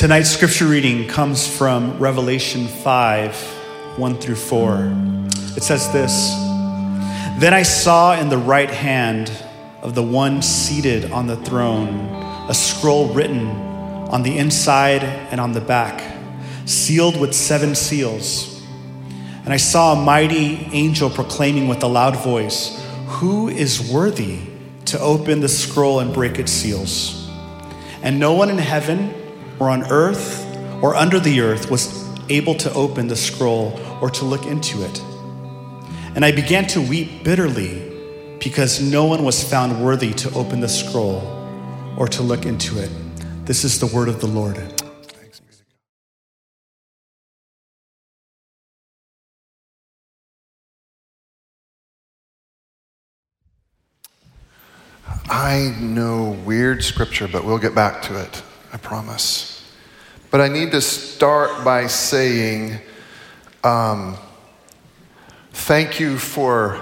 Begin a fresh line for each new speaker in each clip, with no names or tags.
Tonight's scripture reading comes from Revelation 5 1 through 4. It says this Then I saw in the right hand of the one seated on the throne a scroll written on the inside and on the back, sealed with seven seals. And I saw a mighty angel proclaiming with a loud voice, Who is worthy to open the scroll and break its seals? And no one in heaven or on earth or under the earth was able to open the scroll or to look into it. And I began to weep bitterly because no one was found worthy to open the scroll or to look into it. This is the word of the Lord.
I know weird scripture, but we'll get back to it, I promise. But I need to start by saying um, thank you for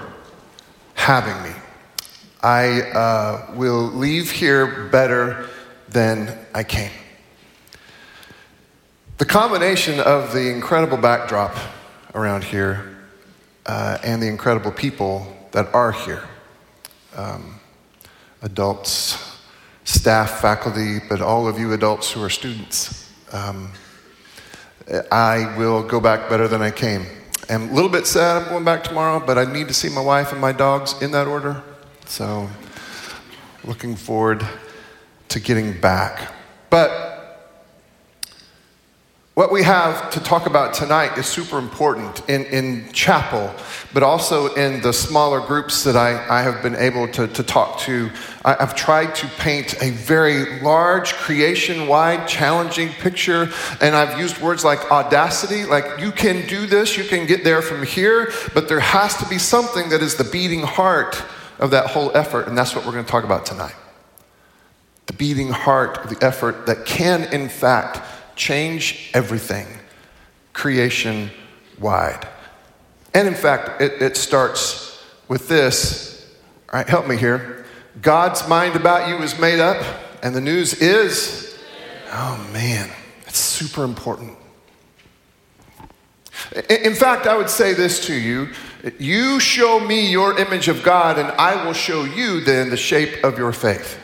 having me. I uh, will leave here better than I came. The combination of the incredible backdrop around here uh, and the incredible people that are here um, adults, staff, faculty, but all of you adults who are students. Um, I will go back better than I came. I'm a little bit sad I'm going back tomorrow, but I need to see my wife and my dogs in that order. So, looking forward to getting back. But what we have to talk about tonight is super important in, in chapel, but also in the smaller groups that I, I have been able to, to talk to. I, I've tried to paint a very large, creation wide, challenging picture, and I've used words like audacity, like you can do this, you can get there from here, but there has to be something that is the beating heart of that whole effort, and that's what we're going to talk about tonight. The beating heart of the effort that can, in fact, change everything, creation wide. And in fact, it, it starts with this. All right, help me here. God's mind about you is made up, and the news is, oh man, it's super important. In fact, I would say this to you you show me your image of God, and I will show you then the shape of your faith.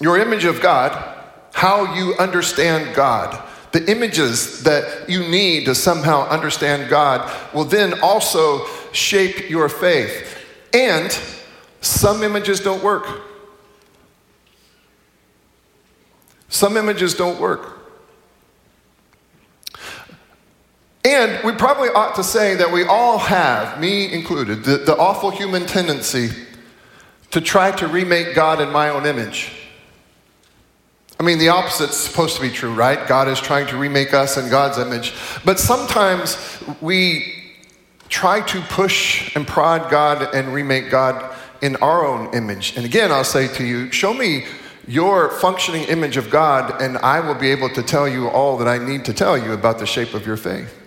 Your image of God how you understand God, the images that you need to somehow understand God will then also shape your faith. And some images don't work. Some images don't work. And we probably ought to say that we all have, me included, the, the awful human tendency to try to remake God in my own image. I mean, the opposite's supposed to be true, right? God is trying to remake us in God's image. But sometimes we try to push and prod God and remake God in our own image. And again, I'll say to you, show me your functioning image of God, and I will be able to tell you all that I need to tell you about the shape of your faith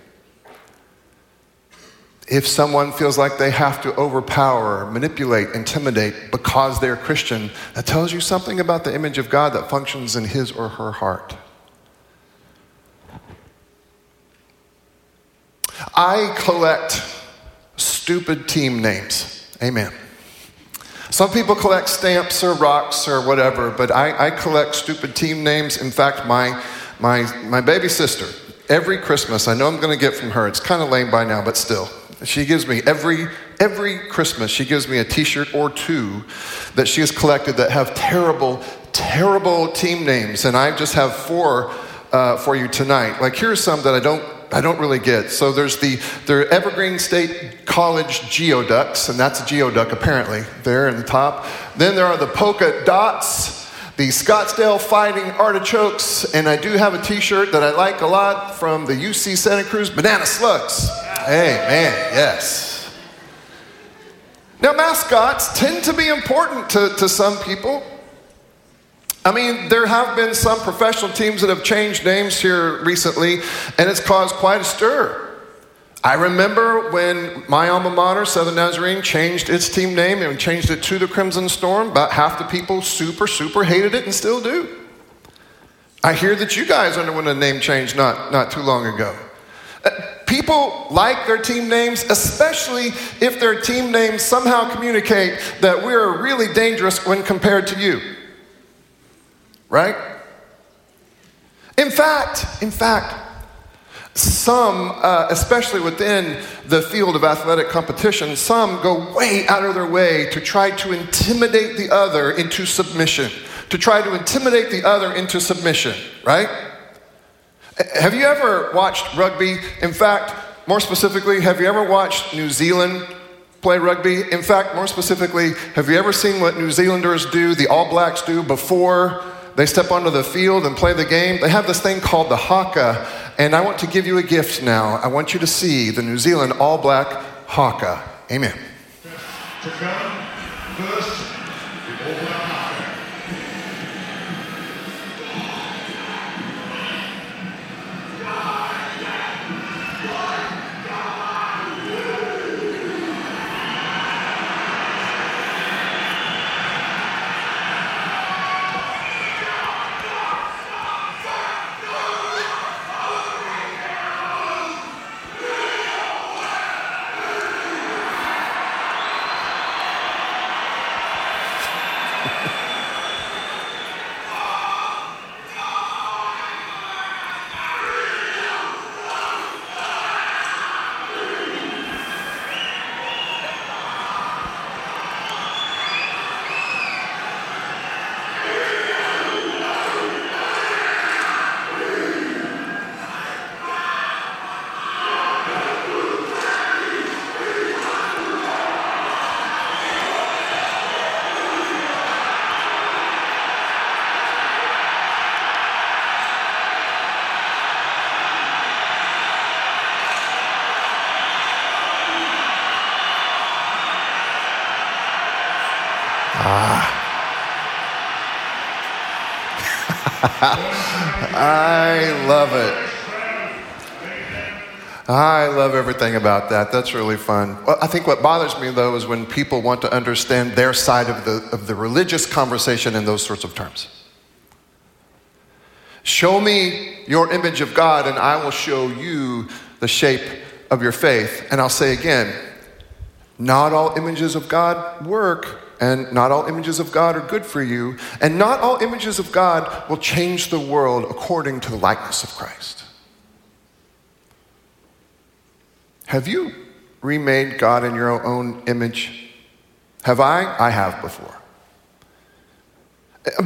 if someone feels like they have to overpower, manipulate, intimidate because they're Christian, that tells you something about the image of God that functions in his or her heart. I collect stupid team names. Amen. Some people collect stamps or rocks or whatever, but I, I collect stupid team names. In fact, my, my, my baby sister, every Christmas, I know I'm going to get from her, it's kind of lame by now, but still, she gives me every every Christmas she gives me a t-shirt or two that she has collected that have terrible terrible team names and I just have four uh, for you tonight. Like here's some that I don't I don't really get. So there's the the Evergreen State College Geoducks, and that's a geoduck apparently there in the top. Then there are the polka dots, the Scottsdale Fighting Artichokes, and I do have a T-shirt that I like a lot from the UC Santa Cruz Banana Slugs. Hey, man, Yes. Now, mascots tend to be important to, to some people. I mean, there have been some professional teams that have changed names here recently, and it's caused quite a stir. I remember when my alma mater, Southern Nazarene, changed its team name and changed it to the Crimson Storm. About half the people super, super hated it and still do. I hear that you guys underwent a name change not, not too long ago. Uh, People like their team names, especially if their team names somehow communicate that we're really dangerous when compared to you. Right? In fact, in fact, some, uh, especially within the field of athletic competition, some go way out of their way to try to intimidate the other into submission, to try to intimidate the other into submission, right? Have you ever watched rugby? In fact, more specifically, have you ever watched New Zealand play rugby? In fact, more specifically, have you ever seen what New Zealanders do, the All Blacks do, before they step onto the field and play the game? They have this thing called the haka, and I want to give you a gift now. I want you to see the New Zealand All Black haka. Amen. I love it. I love everything about that. That's really fun. Well, I think what bothers me, though, is when people want to understand their side of the, of the religious conversation in those sorts of terms. Show me your image of God, and I will show you the shape of your faith. And I'll say again, not all images of God work and not all images of God are good for you, and not all images of God will change the world according to the likeness of Christ. Have you remade God in your own image? Have I? I have before.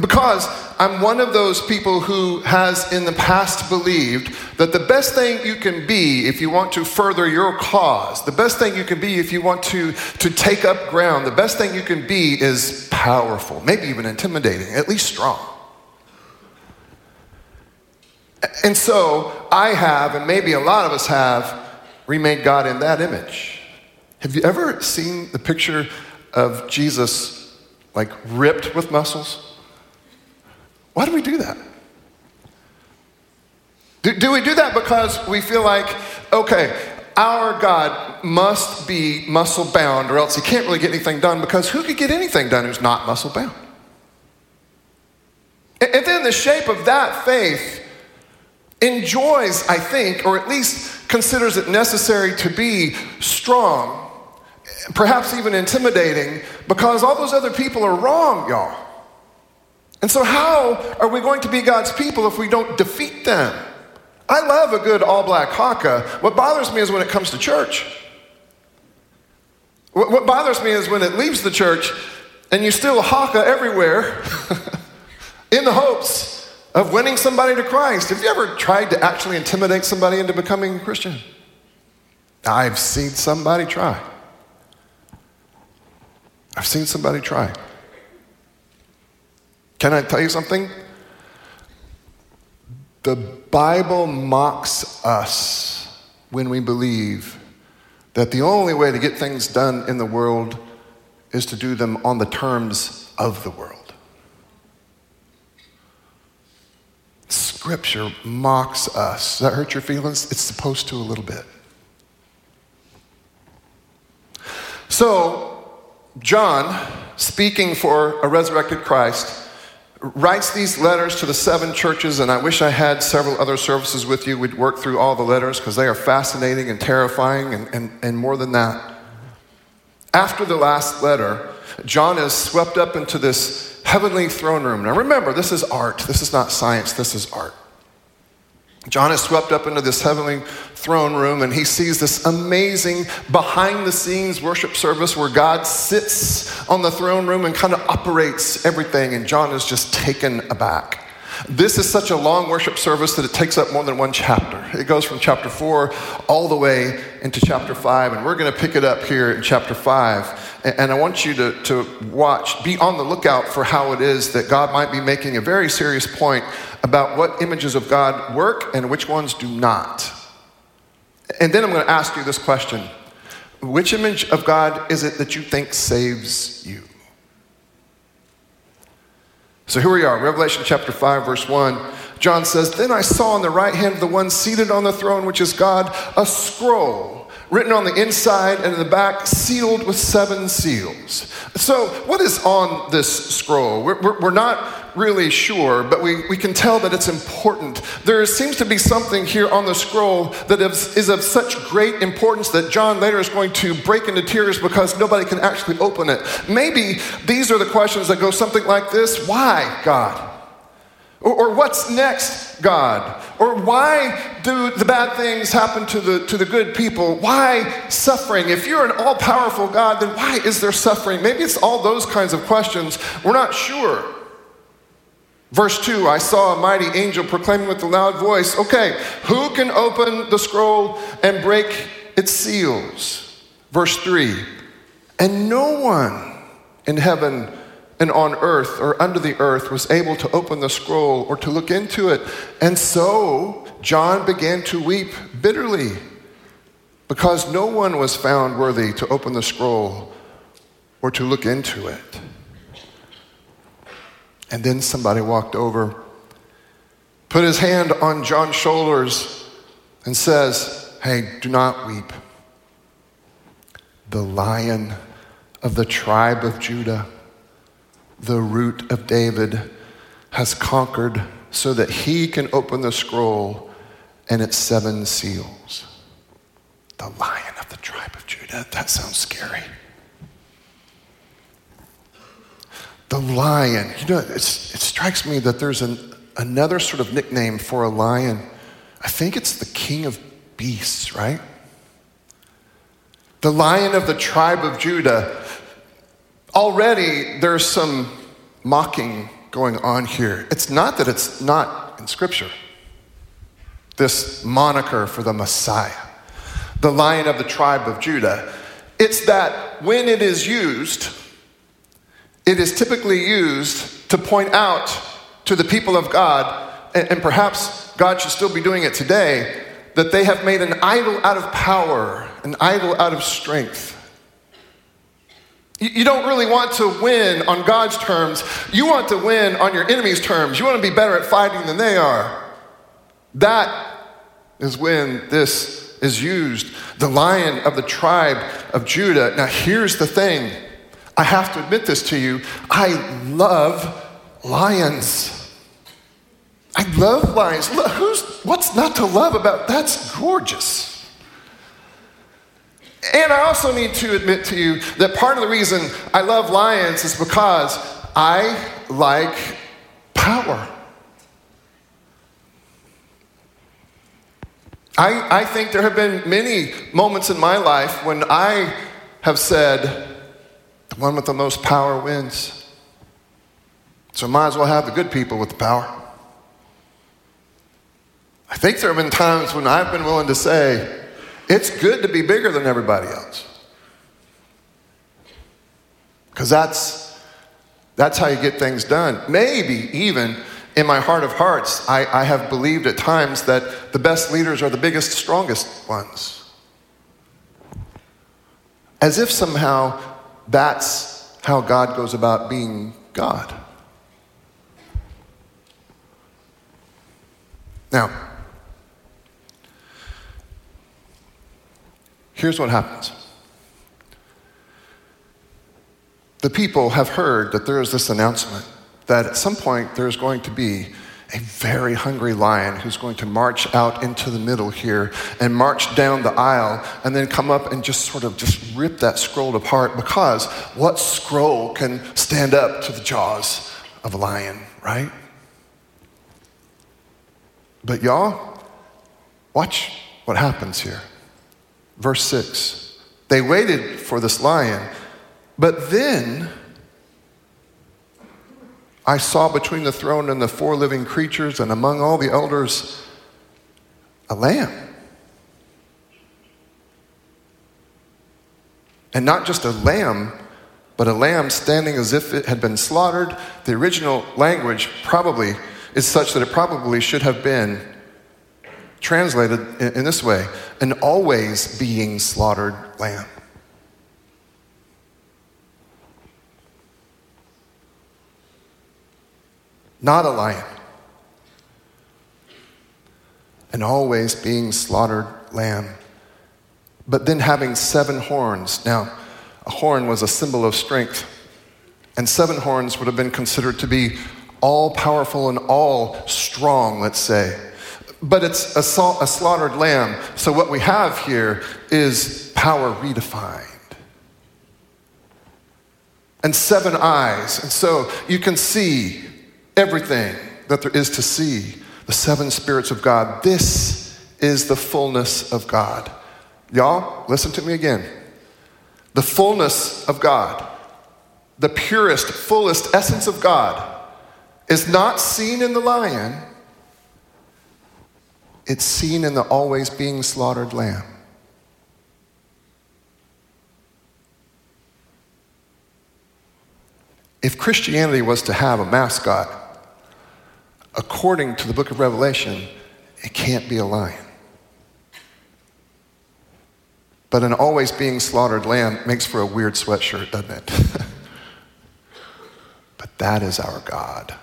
Because I'm one of those people who has in the past believed that the best thing you can be if you want to further your cause, the best thing you can be if you want to, to take up ground, the best thing you can be is powerful, maybe even intimidating, at least strong. And so I have, and maybe a lot of us have, remade God in that image. Have you ever seen the picture of Jesus like ripped with muscles? Why do we do that? Do, do we do that because we feel like, okay, our God must be muscle bound or else he can't really get anything done because who could get anything done who's not muscle bound? And, and then the shape of that faith enjoys, I think, or at least considers it necessary to be strong, perhaps even intimidating, because all those other people are wrong, y'all. And so, how are we going to be God's people if we don't defeat them? I love a good all black haka. What bothers me is when it comes to church. What bothers me is when it leaves the church and you still haka everywhere in the hopes of winning somebody to Christ. Have you ever tried to actually intimidate somebody into becoming a Christian? I've seen somebody try. I've seen somebody try. Can I tell you something? The Bible mocks us when we believe that the only way to get things done in the world is to do them on the terms of the world. Scripture mocks us. Does that hurt your feelings? It's supposed to a little bit. So, John, speaking for a resurrected Christ, writes these letters to the seven churches, and I wish I had several other services with you. We'd work through all the letters because they are fascinating and terrifying, and, and, and more than that. After the last letter, John is swept up into this heavenly throne room. Now remember, this is art. This is not science, this is art. John is swept up into this heavenly throne room and he sees this amazing behind the scenes worship service where God sits on the throne room and kind of operates everything. And John is just taken aback. This is such a long worship service that it takes up more than one chapter. It goes from chapter four all the way into chapter five, and we're going to pick it up here in chapter five. And I want you to, to watch, be on the lookout for how it is that God might be making a very serious point about what images of God work and which ones do not. And then I'm going to ask you this question Which image of God is it that you think saves you? So here we are, Revelation chapter 5, verse 1. John says, Then I saw on the right hand of the one seated on the throne, which is God, a scroll written on the inside and in the back, sealed with seven seals. So, what is on this scroll? We're, we're, we're, not really sure, but we, we can tell that it's important. There seems to be something here on the scroll that is, is of such great importance that John later is going to break into tears because nobody can actually open it. Maybe these are the questions that go something like this Why, God? Or, or, what's next, God? Or why do the bad things happen to the, to the good people? Why suffering? If you're an all powerful God, then why is there suffering? Maybe it's all those kinds of questions. We're not sure. Verse 2 I saw a mighty angel proclaiming with a loud voice, Okay, who can open the scroll and break its seals? Verse 3 And no one in heaven and on earth or under the earth was able to open the scroll or to look into it. And so John began to weep bitterly because no one was found worthy to open the scroll or to look into it. And then somebody walked over, put his hand on John's shoulders, and says, Hey, do not weep. The lion of the tribe of Judah the root of David, has conquered so that he can open the scroll and its seven seals. The lion of the tribe of Judah. That sounds scary. The lion. You know, it strikes me that there's an, another sort of nickname for a lion. I think it's the king of beasts, right? The lion of the tribe of Judah already there's some mocking going on here. It's not that it's not in Scripture, this moniker for the Messiah, the lion of the tribe of Judah. It's that when it is used, it is typically used to point out to the people of God, and, perhaps God should still be doing it today, that they have made an idol out of power, an idol out of strength. You don't really want to win on God's terms. You want to win on your enemy's terms. You want to be better at fighting than they are. That is when this is used. The lion of the tribe of Judah. Now, here's the thing I have to admit this to you. I love lions. I love lions. Who's, what's not to love about that's gorgeous. And I also need to admit to you that part of the reason I love lions is because I like power. I, I think there have been many moments in my life when I have said, the one with the most power wins. So might as well have the good people with the power. I think there have been times when I've been willing to say, it's good to be bigger than everybody else. Because that's, that's how you get things done. Maybe even in my heart of hearts, I, I have believed at times that the best leaders are the biggest, strongest ones. As if somehow that's how God goes about being God. Now, Here's what happens the people have heard that there is this announcement that at some point there's going to be a very hungry lion who's going to march out into the middle here and march down the aisle and then come up and just sort of just rip that scroll apart because what scroll can stand up to the jaws of a lion, right? But y'all, watch what happens here. Verse 6. They waited for this lion, but then I saw between the throne and the four living creatures and among all the elders a lamb. And not just a lamb, but a lamb standing as if it had been slaughtered. The original language probably is such that it probably should have been translated in, this way an always being slaughtered lamb. not a lion. An always being slaughtered lamb. But then having seven horns. Now, a horn was a symbol of strength, and seven horns would have been considered to be all powerful and all strong, let's say. But it's a, a slaughtered lamb. So what we have here is power redefined and seven eyes. And so you can see everything that there is to see, the seven spirits of God. This is the fullness of God. Y'all, listen to me again. The fullness of God, the purest, fullest essence of God, is not seen in the lion, it's seen in the always being slaughtered lamb. If Christianity was to have a mascot, according to the book of Revelation, it can't be a lion. But an always being slaughtered lamb makes for a weird sweatshirt, doesn't it? but that is our God.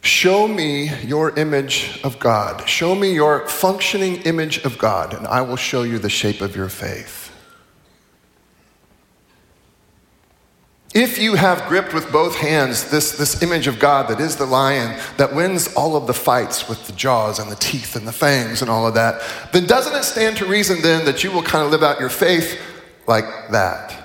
Show me your image of God. Show me your functioning image of God, and I will show you the shape of your faith. If you have gripped with both hands this, this image of God that is the lion that wins all of the fights with the jaws and the teeth and the fangs and all of that, then doesn't it stand to reason then that you will kind of live out your faith like that?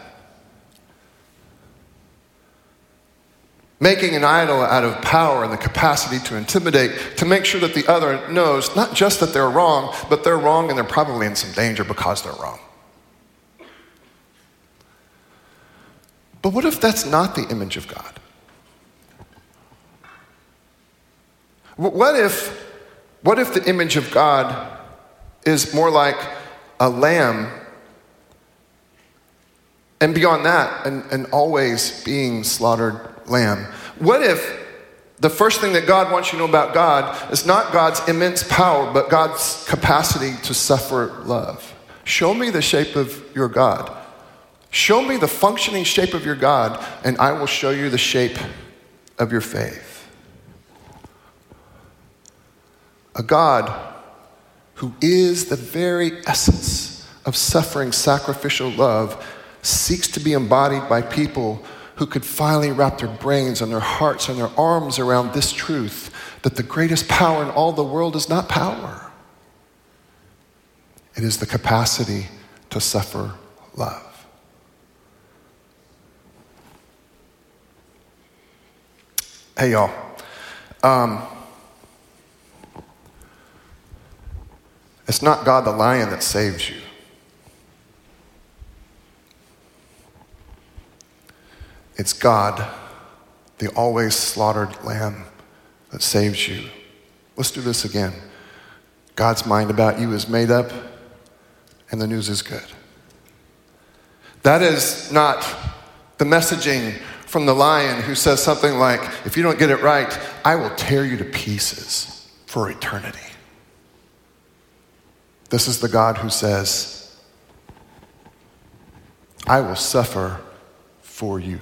Making an idol out of power and the capacity to intimidate, to make sure that the other knows not just that they're wrong, but they're wrong and they're probably in some danger because they're wrong. But what if that's not the image of God? What if, what if the image of God is more like a lamb, and beyond that, and, an always being slaughtered lamb? What if the first thing that God wants you to know about God is not God's immense power, but God's capacity to suffer love? Show me the shape of your God. Show me the functioning shape of your God, and I will show you the shape of your faith. A God who is the very essence of suffering sacrificial love seeks to be embodied by people who could finally wrap their brains and their hearts and their arms around this truth that the greatest power in all the world is not power, it is the capacity to suffer love. Hey, y'all. Um, it's not God the lion that saves you. It's God, the always slaughtered lamb, that saves you. Let's do this again. God's mind about you is made up, and the news is good. That is not the messaging from the lion who says something like, If you don't get it right, I will tear you to pieces for eternity. This is the God who says, I will suffer for you.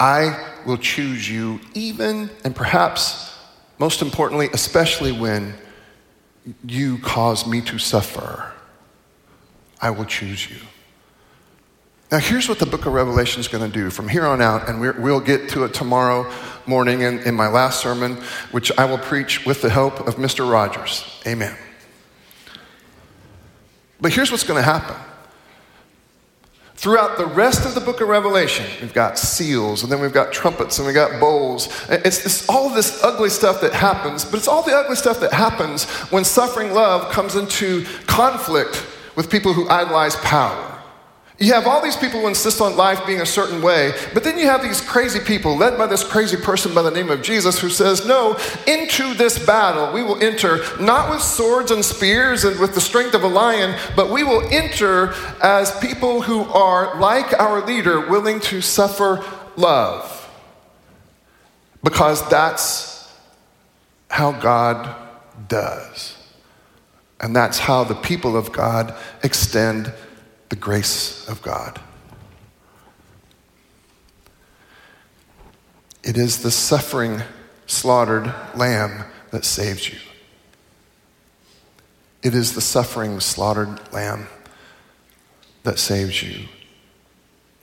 I will choose you, even and perhaps most importantly, especially when you cause me to suffer. I will choose you. Now, here's what the book of Revelation is going to do from here on out, and we will get to it tomorrow morning in, in my last sermon, which I will preach with the help of Mr. Rogers. Amen. But here's what's going to happen. Throughout the rest of the book of Revelation, we've got seals, and then we've got trumpets, and we've got bowls. It's, it's all this ugly stuff that happens, but it's all the ugly stuff that happens when suffering love comes into conflict with people who idolize power. You have all these people who insist on life being a certain way, but then you have these crazy people, led by this crazy person by the name of Jesus, who says, No, into this battle we will enter not with swords and spears and with the strength of a lion, but we will enter as people who are, like our leader, willing to suffer love. Because that's how God does. And that's how the people of God extend the grace of God. It is the suffering, slaughtered lamb that saves you. It is the suffering, slaughtered lamb that saves you.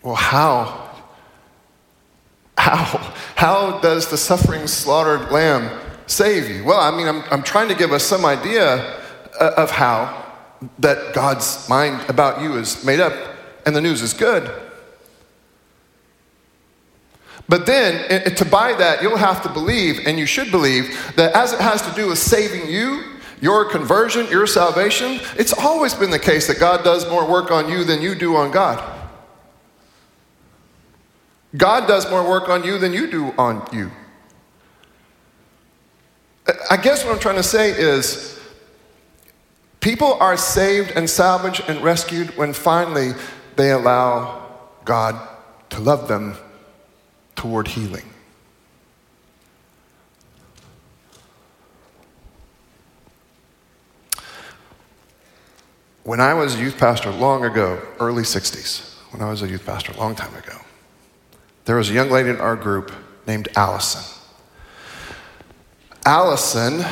Well, how? How? How does the suffering, slaughtered lamb save you? Well, I mean, I'm, I'm trying to give us some idea uh, of how that God's mind about you is made up and the news is good. But then, to buy that, you'll have to believe, and you should believe, that as it has to do with saving you, your conversion, your salvation, it's always been the case that God does more work on you than you do on God. God does more work on you than you do on you. I guess what I'm trying to say is People are saved and salvaged and rescued when finally they allow God to love them toward healing. When I was a youth pastor long ago, early 60s, when I was a youth pastor a long time ago, there was a young lady in our group named Allison. Allison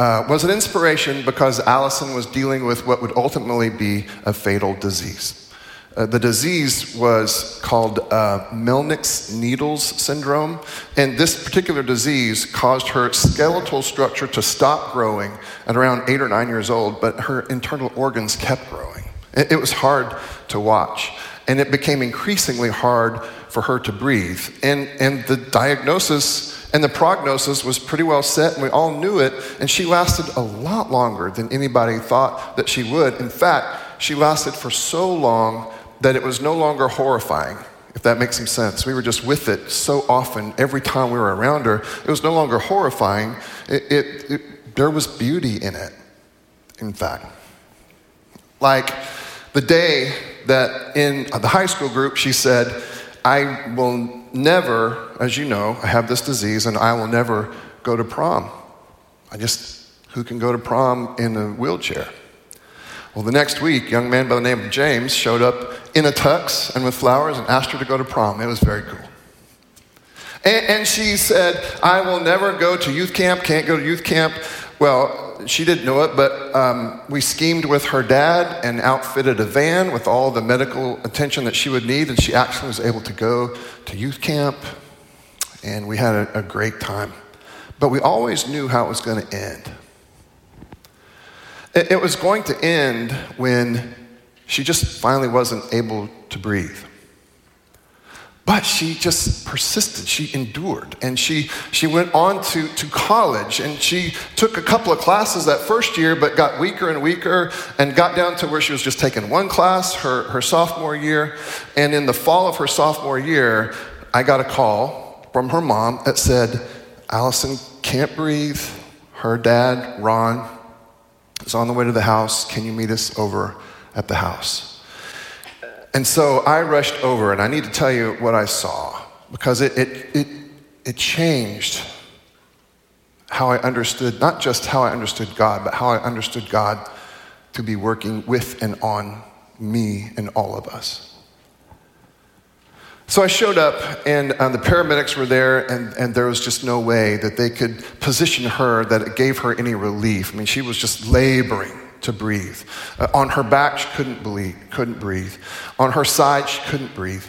uh, was an inspiration because Allison was dealing with what would ultimately be a fatal disease. Uh, the disease was called uh, needles syndrome, and this particular disease caused her skeletal structure to stop growing at around eight or nine years old, but her internal organs kept growing. It, it was hard to watch, and it became increasingly hard for her to breathe. And, and the diagnosis and the prognosis was pretty well set, and we all knew it. And she lasted a lot longer than anybody thought that she would. In fact, she lasted for so long that it was no longer horrifying, if that makes some sense. We were just with it so often, every time we were around her, it was no longer horrifying. It, it, it, there was beauty in it, in fact. Like the day that in the high school group, she said, I will never, as you know, I have this disease and I will never go to prom. I just, who can go to prom in a wheelchair? Well, the next week, a young man by the name of James showed up in a tux and with flowers and asked her to go to prom. It was very cool. And, and she said, I will never go to youth camp, can't go to youth camp. Well, she didn't know it, but um, we schemed with her dad and outfitted a van with all the medical attention that she would need, and she actually was able to go to youth camp, and we had a, a great time. But we always knew how it was going to end. It, it was going to end when she just finally wasn't able to breathe. But she just persisted. She endured. And she, she went on to, to college and she took a couple of classes that first year, but got weaker and weaker and got down to where she was just taking one class her, her sophomore year. And in the fall of her sophomore year, I got a call from her mom that said, Allison can't breathe. Her dad, Ron, is on the way to the house. Can you meet us over at the house? And so I rushed over, and I need to tell you what I saw because it, it, it, it changed how I understood, not just how I understood God, but how I understood God to be working with and on me and all of us. So I showed up, and uh, the paramedics were there, and, and there was just no way that they could position her that it gave her any relief. I mean, she was just laboring to breathe. Uh, on her back, she couldn't, bleed, couldn't breathe. On her side, she couldn't breathe.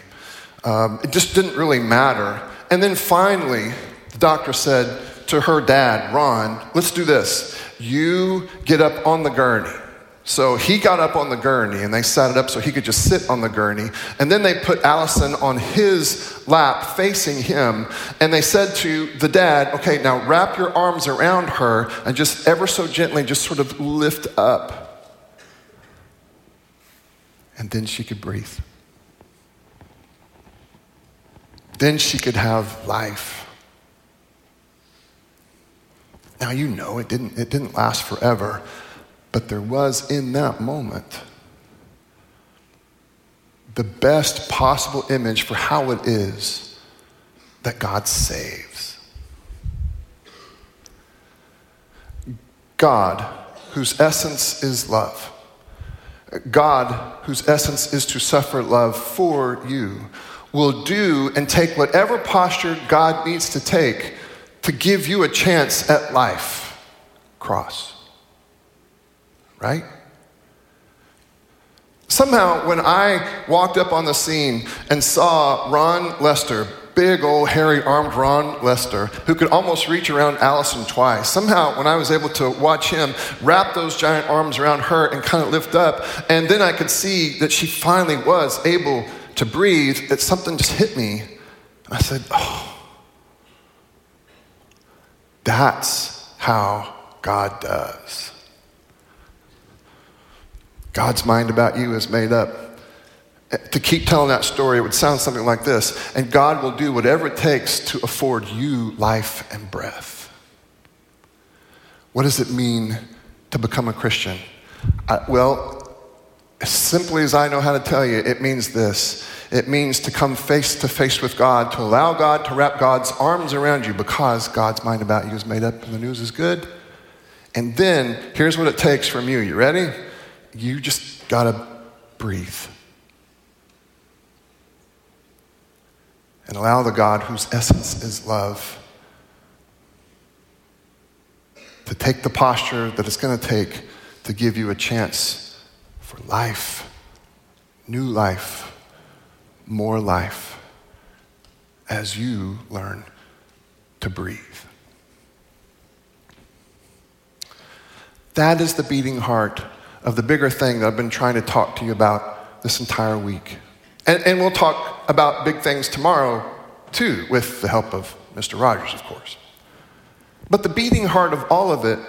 Um, it just didn't really matter. And then finally, the doctor said to her dad, Ron, let's do this. You get up on the gurney. So he got up on the gurney and they sat it up so he could just sit on the gurney. And then they put Allison on his lap facing him. And they said to the dad, okay, now wrap your arms around her and just ever so gently just sort of lift up. And then she could breathe. Then she could have life. Now you know it didn't, it didn't last forever. But there was in that moment the best possible image for how it is that God saves. God, whose essence is love, God, whose essence is to suffer love for you, will do and take whatever posture God needs to take to give you a chance at life. Cross right? Somehow, when I walked up on the scene and saw Ron Lester, big old hairy armed Ron Lester, who could almost reach around Allison twice, somehow, when I was able to watch him wrap those giant arms around her and kind of lift up, and then I could see that she finally was able to breathe, that something just hit me. I said, Oh, that's how God does. God's mind about you is made up. To keep telling that story, it would sound something like this And God will do whatever it takes to afford you life and breath. What does it mean to become a Christian? I, well, as simply as I know how to tell you, it means this. It means to come face to face with God, to allow God to wrap God's arms around you because God's mind about you is made up and the news is good. And then here's what it takes from you. You ready? You just got to breathe. And allow the God whose essence is love to take the posture that it's going to take to give you a chance for life, new life, more life, as you learn to breathe. That is the beating heart of the bigger thing that I've been trying to talk to you about this entire week. And, and we'll talk about big things tomorrow, too, with the help of Mr. Rogers, of course. But the beating heart of all of it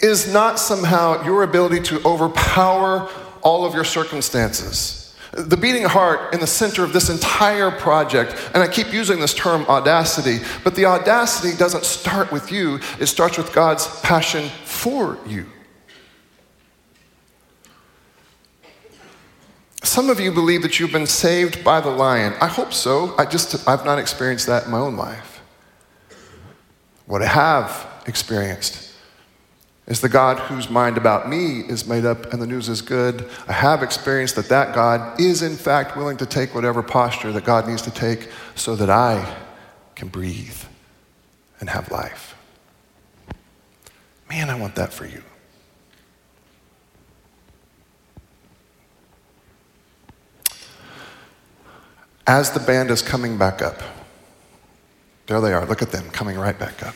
is not somehow your ability to overpower all of your circumstances. The beating heart in the center of this entire project, and I keep using this term audacity, but the audacity doesn't start with you, it starts with God's passion for you. Some of you believe that you've been saved by the lion. I hope so. I just, I've not experienced that in my own life. What I have experienced is the God whose mind about me is made up and the news is good. I have experienced that that God is, in fact, willing to take whatever posture that God needs to take so that I can breathe and have life. Man, I want that for you. As the band is coming back up, there they are. Look at them coming right back up.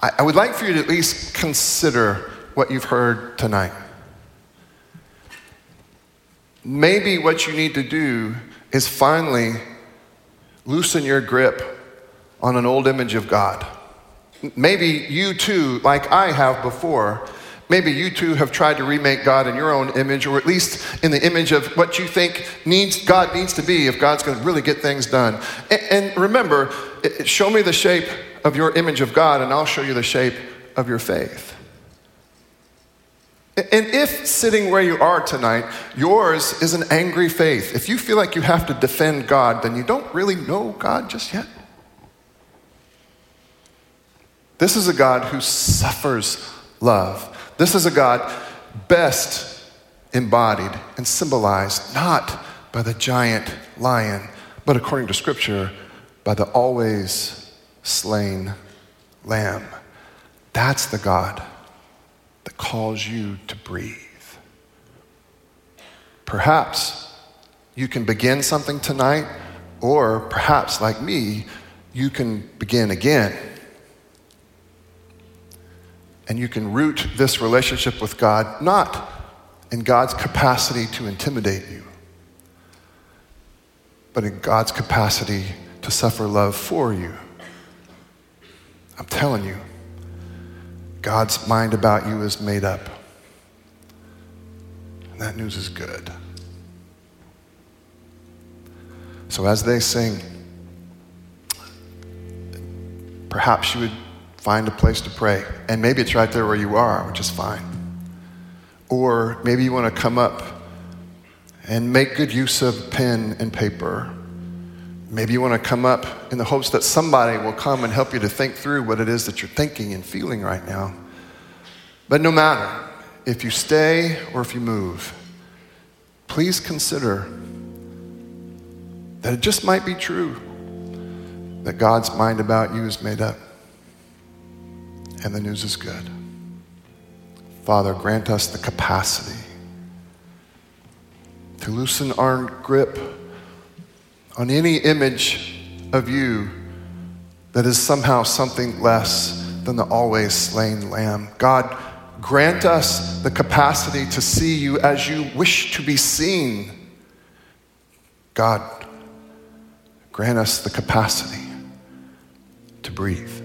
I, I would like for you to at least consider what you've heard tonight. Maybe what you need to do is finally loosen your grip on an old image of God. Maybe you too, like I have before, Maybe you too have tried to remake God in your own image, or at least in the image of what you think needs, God needs to be if God's going to really get things done. And, and remember, show me the shape of your image of God, and I'll show you the shape of your faith. And if sitting where you are tonight, yours is an angry faith, if you feel like you have to defend God, then you don't really know God just yet. This is a God who suffers love. This is a God best embodied and symbolized not by the giant lion, but according to Scripture, by the always slain lamb. That's the God that calls you to breathe. Perhaps you can begin something tonight, or perhaps, like me, you can begin again. And you can root this relationship with God not in God's capacity to intimidate you, but in God's capacity to suffer love for you. I'm telling you, God's mind about you is made up. And that news is good. So as they sing, perhaps you would find a place to pray. And maybe it's right there where you are, which is fine. Or maybe you want to come up and make good use of pen and paper. Maybe you want to come up in the hopes that somebody will come and help you to think through what it is that you're thinking and feeling right now. But no matter if you stay or if you move, please consider that it just might be true that God's mind about you is made up. And the news is good. Father, grant us the capacity to loosen our grip on any image of you that is somehow something less than the always slain lamb. God, grant us the capacity to see you as you wish to be seen. God, grant us the capacity to breathe.